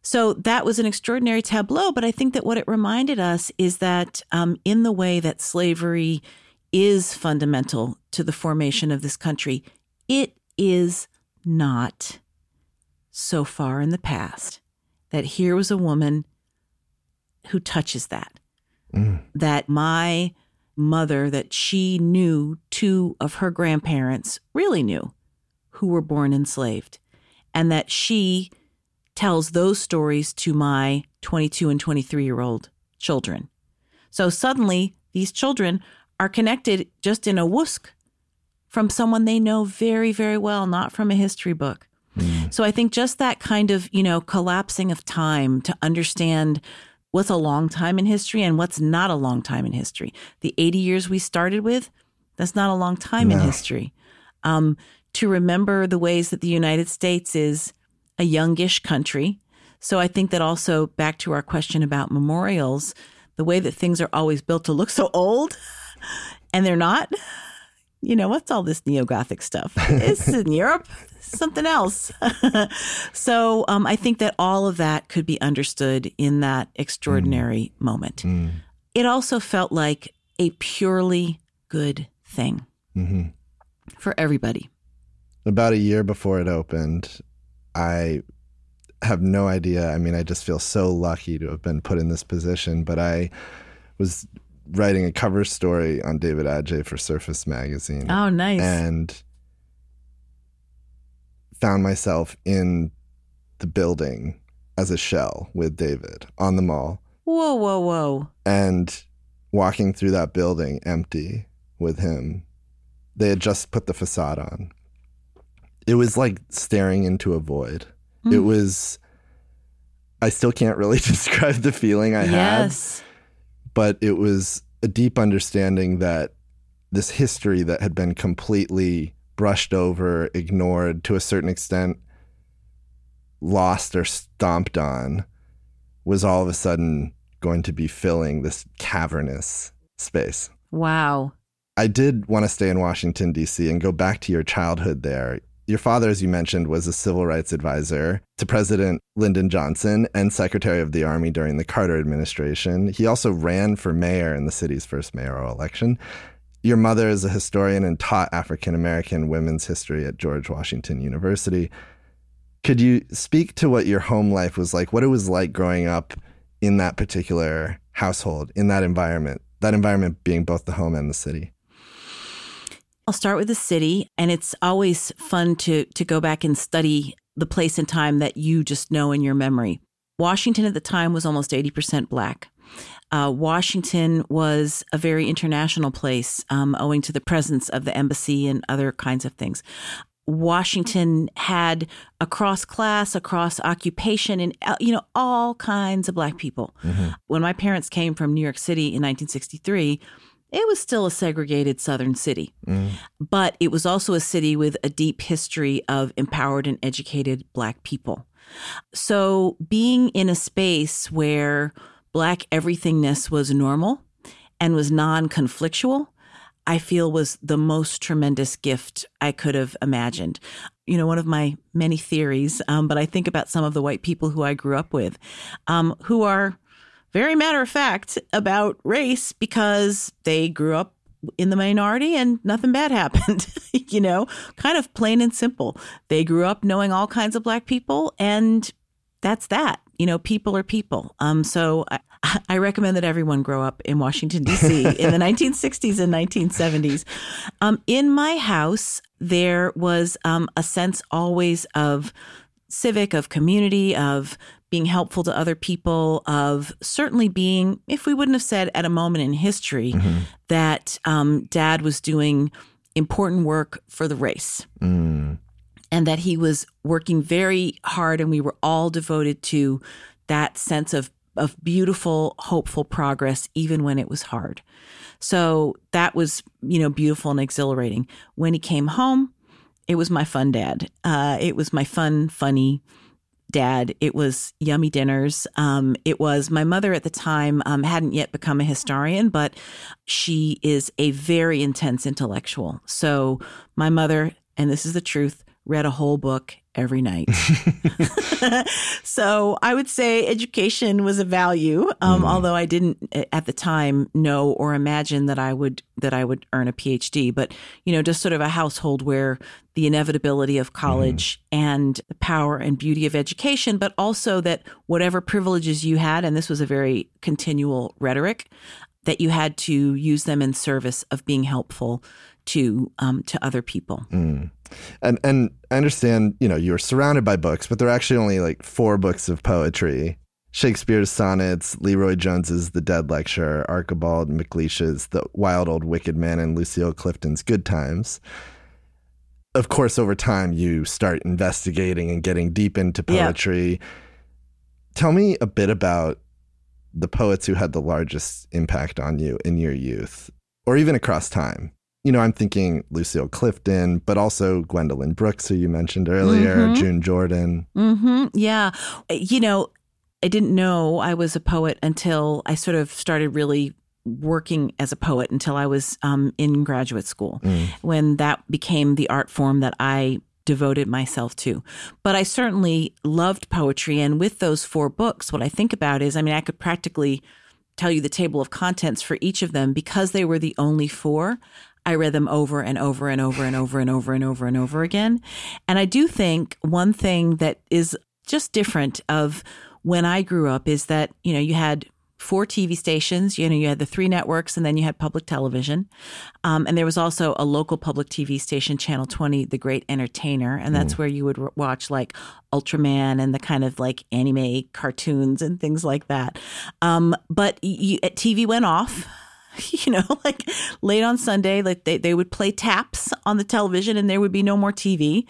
So that was an extraordinary tableau. But I think that what it reminded us is that um, in the way that slavery is fundamental to the formation of this country, it is not so far in the past that here was a woman who touches that. Mm. That my mother, that she knew two of her grandparents, really knew, who were born enslaved, and that she tells those stories to my 22 and 23 year old children. So suddenly, these children are connected just in a whisk from someone they know very, very well, not from a history book. Hmm. So I think just that kind of, you know, collapsing of time to understand what's a long time in history and what's not a long time in history. The 80 years we started with, that's not a long time in history. Um, to remember the ways that the United States is a youngish country. So I think that also back to our question about memorials, the way that things are always built to look so old and they're not. You know, what's all this neo Gothic stuff? It's in Europe, something else. so um, I think that all of that could be understood in that extraordinary moment. Mm. It also felt like a purely good thing hmm for everybody. About a year before it opened, I have no idea. I mean, I just feel so lucky to have been put in this position, but I was writing a cover story on David Adjaye for Surface magazine. Oh, nice. and found myself in the building as a shell with David on the mall whoa, whoa, whoa. and walking through that building empty with him. They had just put the facade on. It was like staring into a void. Hmm. It was I still can't really describe the feeling I had yes. But it was a deep understanding that this history that had been completely brushed over, ignored, to a certain extent, lost or stomped on, was all of a sudden going to be filling this cavernous space. Wow. I did want to stay in Washington, D.C., and go back to your childhood there. Your father, as you mentioned, was a civil rights advisor to President Lyndon Johnson and Secretary of the Army during the Carter administration. He also ran for mayor in the city's first mayoral election. Your mother is a historian and taught African American women's history at George Washington University. Could you speak to what your home life was like, what it was like growing up in that particular household, in that environment, that environment being both the home and the city? I'll start with the city, and it's always fun to to go back and study the place and time that you just know in your memory. Washington at the time was almost eighty percent black. Uh, Washington was a very international place, um, owing to the presence of the embassy and other kinds of things. Washington had across class, across occupation, and uh, you know all kinds of black people. When my parents came from New York City in 1963, it was still a segregated southern city, but it was also a city with a deep history of empowered and educated black people. So being in a space where black everythingness was normal and was non-conflictual, I feel was the most tremendous gift I could have imagined. You know, one of my many theories, um, but I think about some of the white people who I grew up with, um, who are very matter of fact about race because they grew up in the minority and nothing bad happened. you know, kind of plain and simple. They grew up knowing all kinds of black people, and that's that. You know, people are people. Um, so I, I recommend that everyone grow up in Washington D.C. in the 1960s and 1970s. Um, in my house, there was um, a sense always of civic, of community, of being helpful to other people, of certainly being, if we wouldn't have said at a moment in history that um, dad was doing important work for the race. Mm. and that he was working very hard and we were all devoted to that sense of of beautiful hopeful progress even when it was hard. So that was you know beautiful and exhilarating. When he came home it was my fun dad. Uh, it was my fun funny dad it was yummy dinners. Um, it was my mother at the time um, hadn't yet become a historian but she is a very intense intellectual. So my mother and this is the truth read a whole book every night. so I would say education was a value, um, mm. although I didn't at the time know or imagine that I would that I would earn a PhD. But you know, just sort of a household where the inevitability of college mm. and the power and beauty of education, but also that whatever privileges you had, and this was a very continual rhetoric, that you had to use them in service of being helpful to um, to other people. Mm. And and I understand, you know, you're surrounded by books, but there are actually only like four books of poetry. Shakespeare's sonnets, LeRoi Jones's The Dead Lecture, Archibald MacLeish's The Wild Old Wicked Man, and Lucille Clifton's Good Times. Of course, over time, you start investigating and getting deep into poetry. Yeah. Tell me a bit about the poets who had the largest impact on you in your youth, or even across time you know, I'm thinking Lucille Clifton, but also Gwendolyn Brooks, who you mentioned earlier, mm-hmm. June Jordan. Mm-hmm. Yeah. You know, I didn't know I was a poet until I sort of started really working as a poet until I was um, in graduate school, mm. when that became the art form that I devoted myself to. But I certainly loved poetry. And with those four books, what I think about is I mean, I could practically tell you the table of contents for each of them because they were the only four. I read them over and over and over and over and over and over and over again. And I do think one thing that is just different of when I grew up is that, you know, you had four TV stations. You know, you had the three networks, and then you had public television, um, and there was also a local public TV station, Channel Twenty, The Great Entertainer, and that's mm. where you would watch like Ultraman and the kind of like anime cartoons and things like that. Um, but you, TV went off. you know, like late on Sunday, like they, they would play taps on the television and there would be no more TV.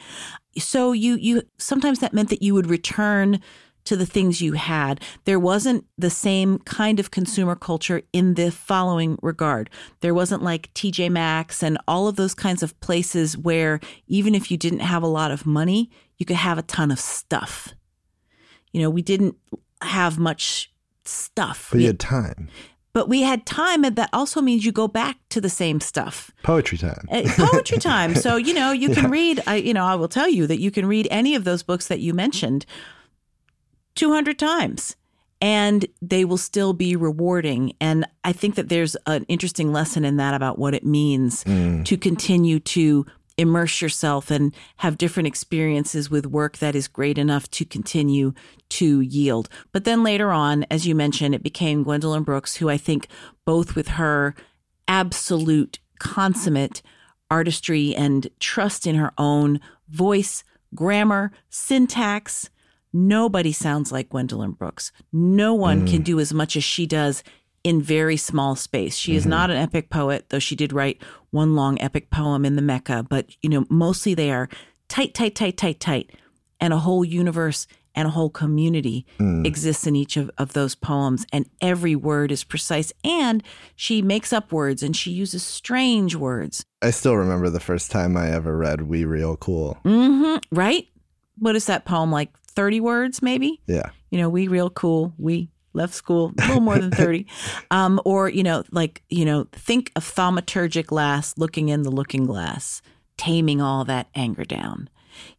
So you you sometimes that meant that you would return to the things you had. There wasn't the same kind of consumer culture in the following regard. There wasn't like TJ Maxx and all of those kinds of places where even if you didn't have a lot of money, you could have a ton of stuff. You know, we didn't have much stuff. But you had time but we had time and that also means you go back to the same stuff poetry time uh, poetry time so you know you can yeah. read i you know i will tell you that you can read any of those books that you mentioned 200 times and they will still be rewarding and i think that there's an interesting lesson in that about what it means mm. to continue to immerse yourself and have different experiences with work that is great enough to continue to yield. But then later on, as you mentioned, it became Gwendolyn Brooks, who I think both with her absolute consummate artistry and trust in her own voice, grammar, syntax, nobody sounds like Gwendolyn Brooks. No one mm. can do as much as she does in very small space. She mm-hmm. is not an epic poet, though she did write one long epic poem in the Mecca, but you know, mostly they are tight, tight, tight, tight, tight, and a whole universe and a whole community mm. exists in each of, of those poems, and every word is precise. And she makes up words and she uses strange words. I still remember the first time I ever read We Real Cool. Mm-hmm, right? What is that poem like? 30 words, maybe? Yeah. You know, we real cool. We left school a little more than 30 um, or you know like you know think of thaumaturgic lass looking in the looking glass taming all that anger down.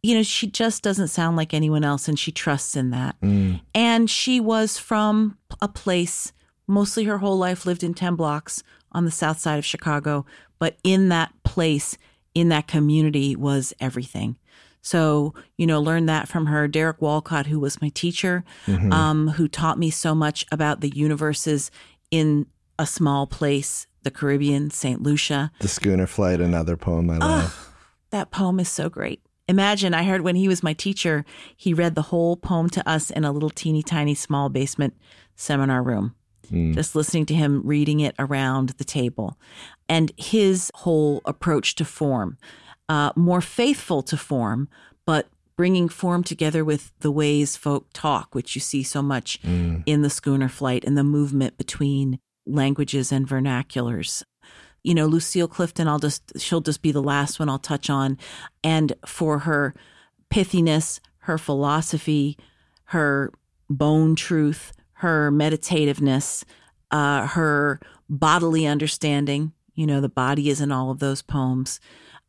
You know she just doesn't sound like anyone else and she trusts in that. Mm. and she was from a place mostly her whole life lived in 10 blocks on the south side of chicago but in that place in that community was everything so, you know, learned that from her. Derek Walcott, who was my teacher, mm-hmm. um, who taught me so much about the universes in a small place, the Caribbean, St. Lucia. The Schooner Flight, another poem I love. Oh, that poem is so great. Imagine, I heard when he was my teacher, he read the whole poem to us in a little teeny tiny small basement seminar room. Mm. Just listening to him reading it around the table. And his whole approach to form uh, more faithful to form, but bringing form together with the ways folk talk, which you see so much mm. in the schooner flight and the movement between languages and vernaculars. You know, Lucille Clifton, I'll just, she'll just be the last one I'll touch on. And for her pithiness, her philosophy, her bone truth, her meditativeness, uh, her bodily understanding, you know, the body is in all of those poems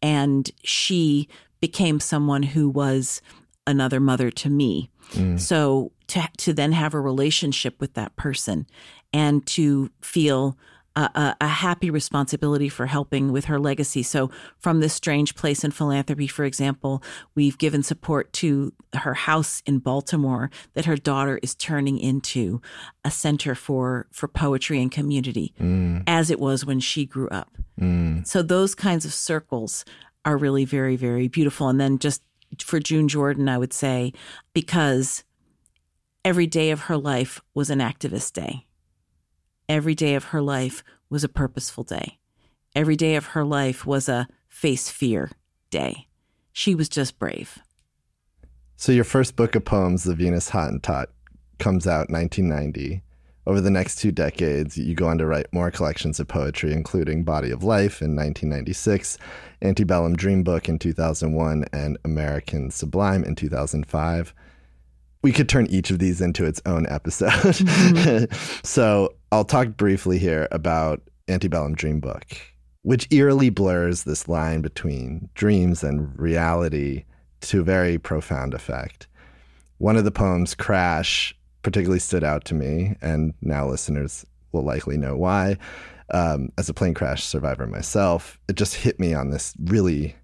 and she became someone who was another mother to me. Mm. So to to then have a relationship with that person and to feel a, a, happy responsibility for helping with her legacy. So, from this strange place in philanthropy, for example, we've given support to her house in Baltimore that her daughter is turning into a center for for poetry and community, mm. as it was when she grew up. Mm. So, those kinds of circles are really very, very beautiful. And then just for June Jordan, I would say, because every day of her life was an activist day Every day of her life was a purposeful day. Every day of her life was a face fear day. She was just brave. So, your first book of poems, The Venus Hottentot, comes out 1990. Over the next two decades, you go on to write more collections of poetry, including Body of Life in 1996, Antebellum Dream Book in 2001, and American Sublime in 2005 we could turn each of these into its own episode. Mm-hmm. so I'll talk briefly here about Antebellum Dream Book, which eerily blurs this line between dreams and reality to a very profound effect. One of the poems, Crash, particularly stood out to me, and now listeners will likely know why. Um, as a plane crash survivor myself, it just hit me on this really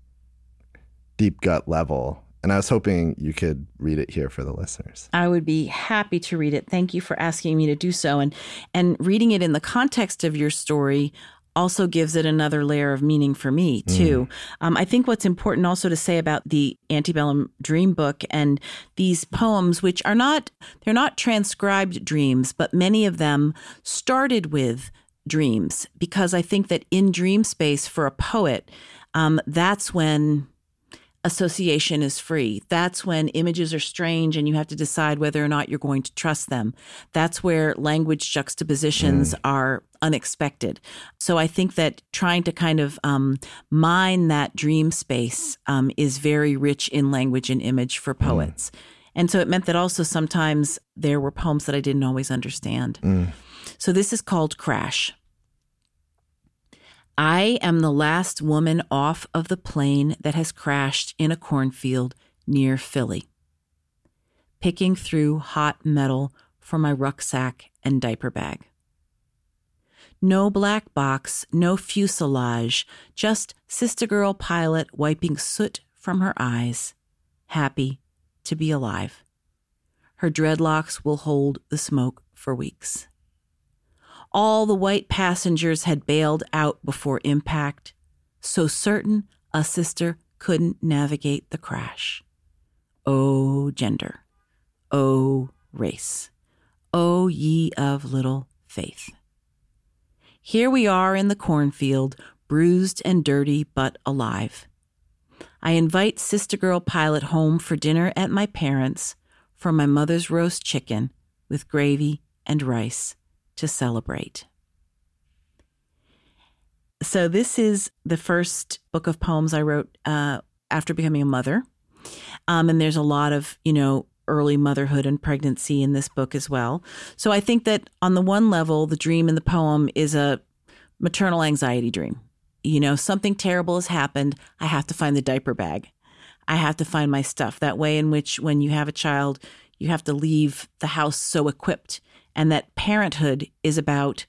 deep gut level and I was hoping you could read it here for the listeners. I would be happy to read it. Thank you for asking me to do so. And and reading it in the context of your story also gives it another layer of meaning for me too. Mm. Um, I think what's important also to say about the antebellum dream book and these poems, which are not they're not transcribed dreams, but many of them started with dreams because I think that in dream space for a poet, um, that's when association is free. That's when images are strange and you have to decide whether or not you're going to trust them. That's where language juxtapositions mm. are unexpected. So I think that trying to kind of um, mine that dream space um, is very rich in language and image for mm. poets. Mm. And so it meant that also sometimes there were poems that I didn't always understand. Mm. So this is called Crash. I am the last woman off of the plane that has crashed in a cornfield near Philly, picking through hot metal for my rucksack and diaper bag. No black box, no fuselage, just sister girl pilot wiping soot from her eyes, happy to be alive. Her dreadlocks will hold the smoke for weeks all the white passengers had bailed out before impact, so certain a sister couldn't navigate the crash. O gender, O race, O ye of little faith. Here we are in the cornfield, bruised and dirty but alive. I invite Sister Girl Pilot home for dinner at my parents' for my mother's roast chicken with gravy and rice to celebrate. So, this is the first book of poems I wrote uh, after becoming a mother. Um, and there's a lot of, you know, early motherhood and pregnancy in this book as well. So, I think that on the one level, the dream in the poem is a maternal anxiety dream. You know, something terrible has happened. I have to find the diaper bag. I have to find my stuff. That way, in which when you have a child, you have to leave the house so equipped and that parenthood is about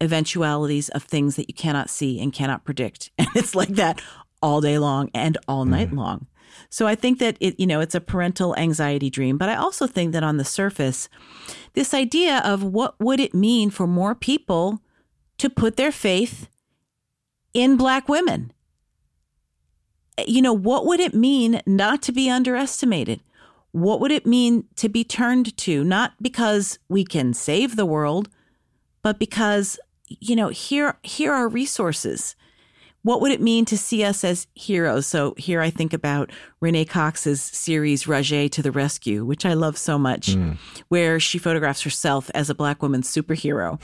eventualities of things that you cannot see and cannot predict. And it's like that all day long and all mm-hmm. night long. So I think that it, you know, it's a parental anxiety dream. But I also think that on the surface, this idea of what would it mean for more people to put their faith in black women? You know, what would it mean not to be underestimated? What would it mean to be turned to, not because we can save the world, but because, you know, here, here are resources. What would it mean to see us as heroes? So here I think about Renee Cox's series Rajé to the Rescue, which I love so much, mm. where she photographs herself as a black woman superhero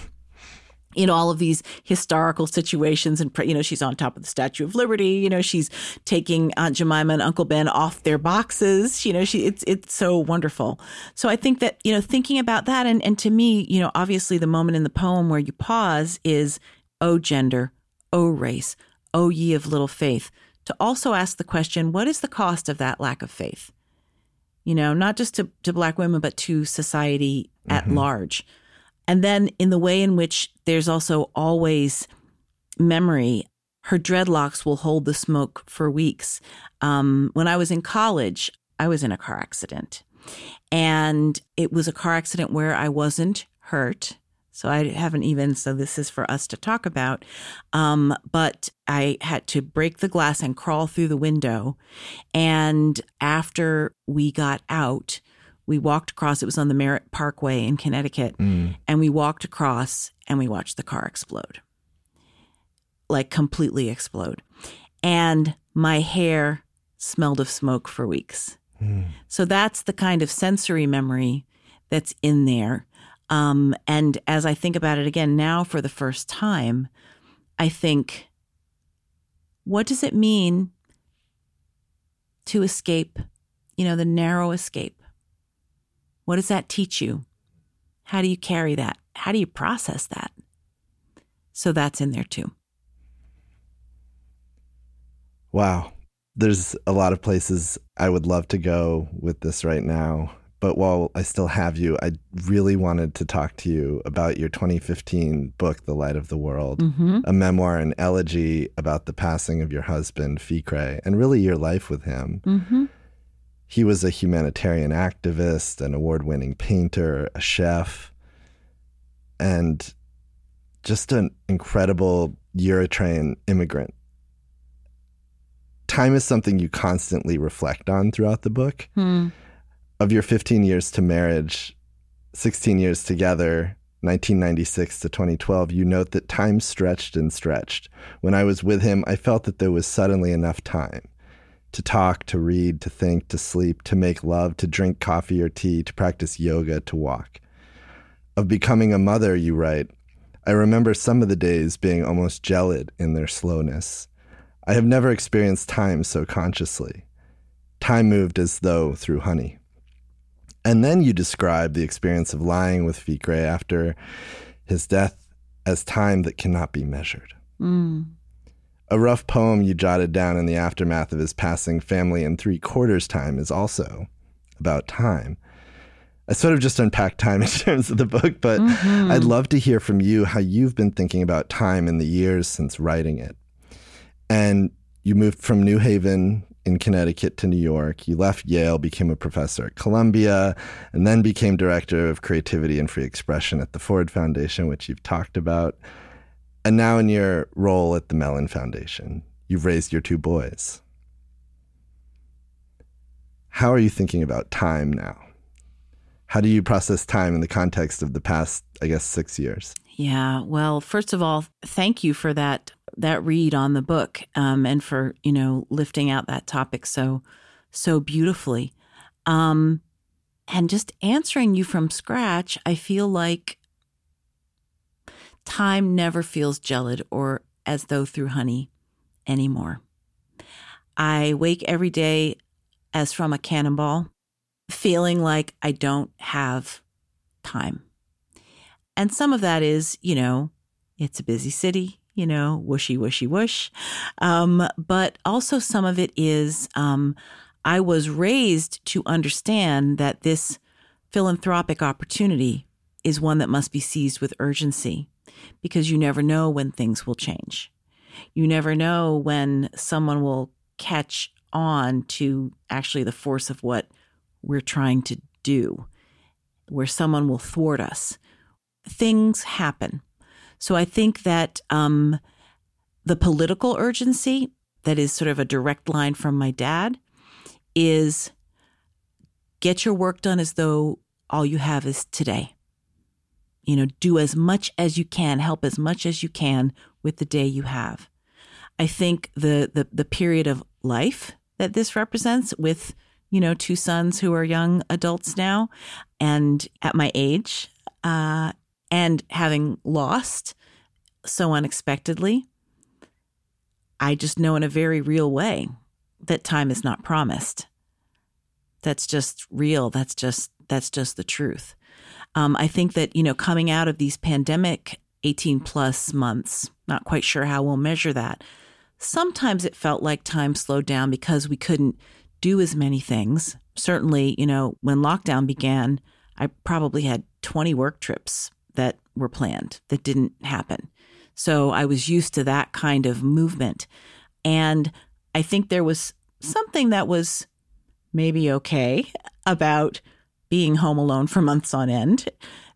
in all of these historical situations and you know she's on top of the statue of liberty you know she's taking aunt jemima and uncle ben off their boxes you know she it's it's so wonderful so i think that you know thinking about that and and to me you know obviously the moment in the poem where you pause is oh gender oh race oh ye of little faith to also ask the question what is the cost of that lack of faith? You know, not just to, to Black women, but to society at mm-hmm. large. And then in the way in which there's also always memory, her dreadlocks will hold the smoke for weeks. Um, when I was in college, I was in a car accident. And it was a car accident where I wasn't hurt. So I haven't even, so this is for us to talk about. Um, but I had to break the glass and crawl through the window. And after we got out, we walked across, it was on the Merritt Parkway in Connecticut. Mm. And we walked across and we watched the car explode like completely explode. And my hair smelled of smoke for weeks. Mm. So that's the kind of sensory memory that's in there. Um, and as I think about it again now for the first time, I think, what does it mean to escape, you know, the narrow escape? What does that teach you? How do you carry that? How do you process that? So that's in there too. Wow. There's a lot of places I would love to go with this right now. But while I still have you, I really wanted to talk to you about your 2015 book, The Light of the World, mm-hmm. a memoir and elegy about the passing of your husband, Ficre, and really your life with him. Mm-hmm. He was a humanitarian activist, an award winning painter, a chef, and just an incredible Eritrean immigrant time is something you constantly reflect on throughout the book. Hmm. Of your 15 years to marriage, 16 years together, 1996 to 2012, you note that time stretched and stretched. When I was with him, I felt that there was suddenly enough time to talk, to read, to think, to sleep, to make love, to drink coffee or tea, to practice yoga, to walk. Of becoming a mother, you write, I remember some of the days being almost gelid in their slowness. I have never experienced time so consciously. Time moved as though through honey. And then you describe the experience of lying with Ficre after his death as time that cannot be measured. Mm. A rough poem you jotted down in the aftermath of his passing family in three quarters time is also about time. I sort of just unpacked time in terms of the book, but mm-hmm. I'd love to hear from you how you've been thinking about time in the years since writing it. And you moved from New Haven in Connecticut to New York. You left Yale, became a professor at Columbia, and then became director of creativity and free expression at the Ford Foundation, which you've talked about. And now, in your role at the Mellon Foundation, you've raised your two boys. How are you thinking about time now? How do you process time in the context of the past, I guess, six years? Yeah. Well, first of all, thank you for that that read on the book um, and for you know lifting out that topic so so beautifully um, and just answering you from scratch i feel like time never feels gelid or as though through honey anymore. I wake every day as from a cannonball feeling like i don't have time. And some of that is you know it's a busy city you know, whooshy, whooshy, whoosh. Um, but also, some of it is um, I was raised to understand that this philanthropic opportunity is one that must be seized with urgency because you never know when things will change. You never know when someone will catch on to actually the force of what we're trying to do, where someone will thwart us. Things happen. So I think that um, the political urgency, that is sort of a direct line from my dad, is get your work done as though all you have is today. You know, do as much as you can, help as much as you can with the day you have. I think the the, the period of life that this represents with you know two sons who are young adults now and at my age uh, and having lost so unexpectedly, I just know in a very real way that time is not promised. That's just real. That's just that's just the truth. Um, I think that you know coming out of these pandemic 18 plus months, not quite sure how we'll measure that. Sometimes it felt like time slowed down because we couldn't do as many things. Certainly, you know, when lockdown began, I probably had 20 work trips that were planned that didn't happen. So I was used to that kind of movement. And I think there was something that was maybe okay about being home alone for months on end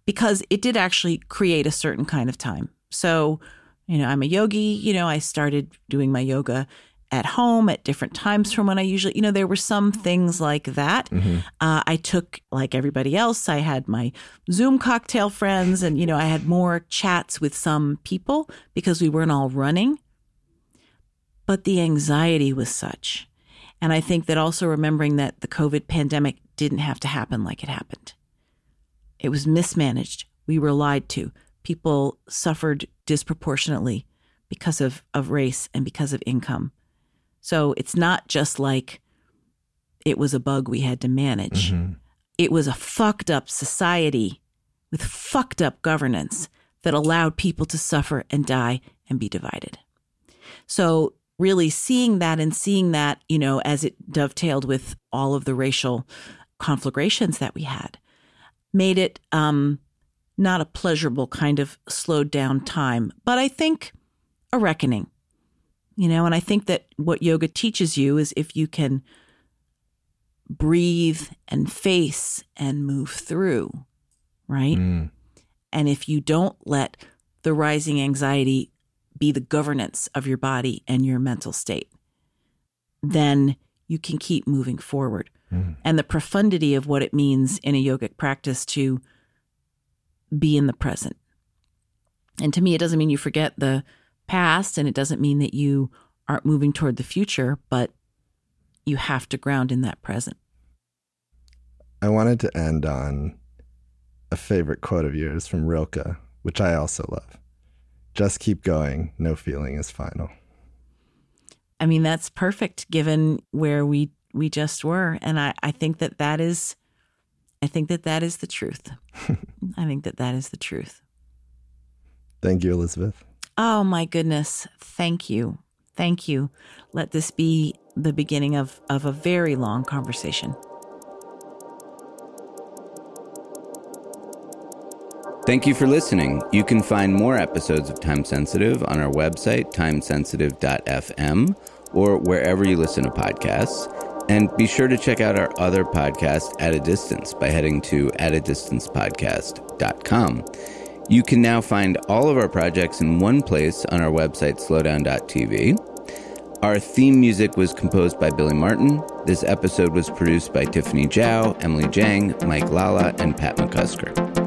because it did actually create a certain kind of time. So, you know, I'm a yogi, you know, I started doing my yoga at home at different times from when I usually, you know, there were some things like that. Mm-hmm. Uh, I took, like everybody else, I had my Zoom cocktail friends and, you know, I had more chats with some people because we weren't all running. But the anxiety was such. And I think that also remembering that the COVID pandemic didn't have to happen like it happened. It was mismanaged. We were lied to. People suffered disproportionately because of, of race and because of income. So it's not just like it was a bug we had to manage. Mm-hmm. It was a fucked up society with fucked up governance that allowed people to suffer and die and be divided. So really seeing that and seeing that, you know, as it dovetailed with all of the racial conflagrations that we had, made it um, not a pleasurable kind of slowed down time, but I think a reckoning. You know, and I think that what yoga teaches you is if you can breathe and face and move through, right? Mm. And if you don't let the rising anxiety be the governance of your body and your mental state, then you can keep moving forward. Mm. And the profundity of what it means in a yogic practice to be in the present. And to me, it doesn't mean you forget the past and it doesn't mean that you aren't moving toward the future, but you have to ground in that present. I wanted to end on a favorite quote of yours from Rilke, which I also love. Just keep going. No feeling is final. I mean, that's perfect given where we we just were, and I I think that that is, I think that that is the truth. I think that that is the truth. Thank you, Elizabeth. Oh my goodness. Thank you. Thank you. Let this be the beginning of, of a very long conversation. Thank you for listening. You can find more episodes of Time Sensitive on our website, timesensitive.fm, or wherever you listen to podcasts. And be sure to check out our other podcast, At a Distance, by heading to atadistancepodcast.com. You can now find all of our projects in one place on our website, slowdown.tv. Our theme music was composed by Billy Martin. This episode was produced by Tiffany Jow, Emily Jiang, Mike Lala, and Pat McCusker.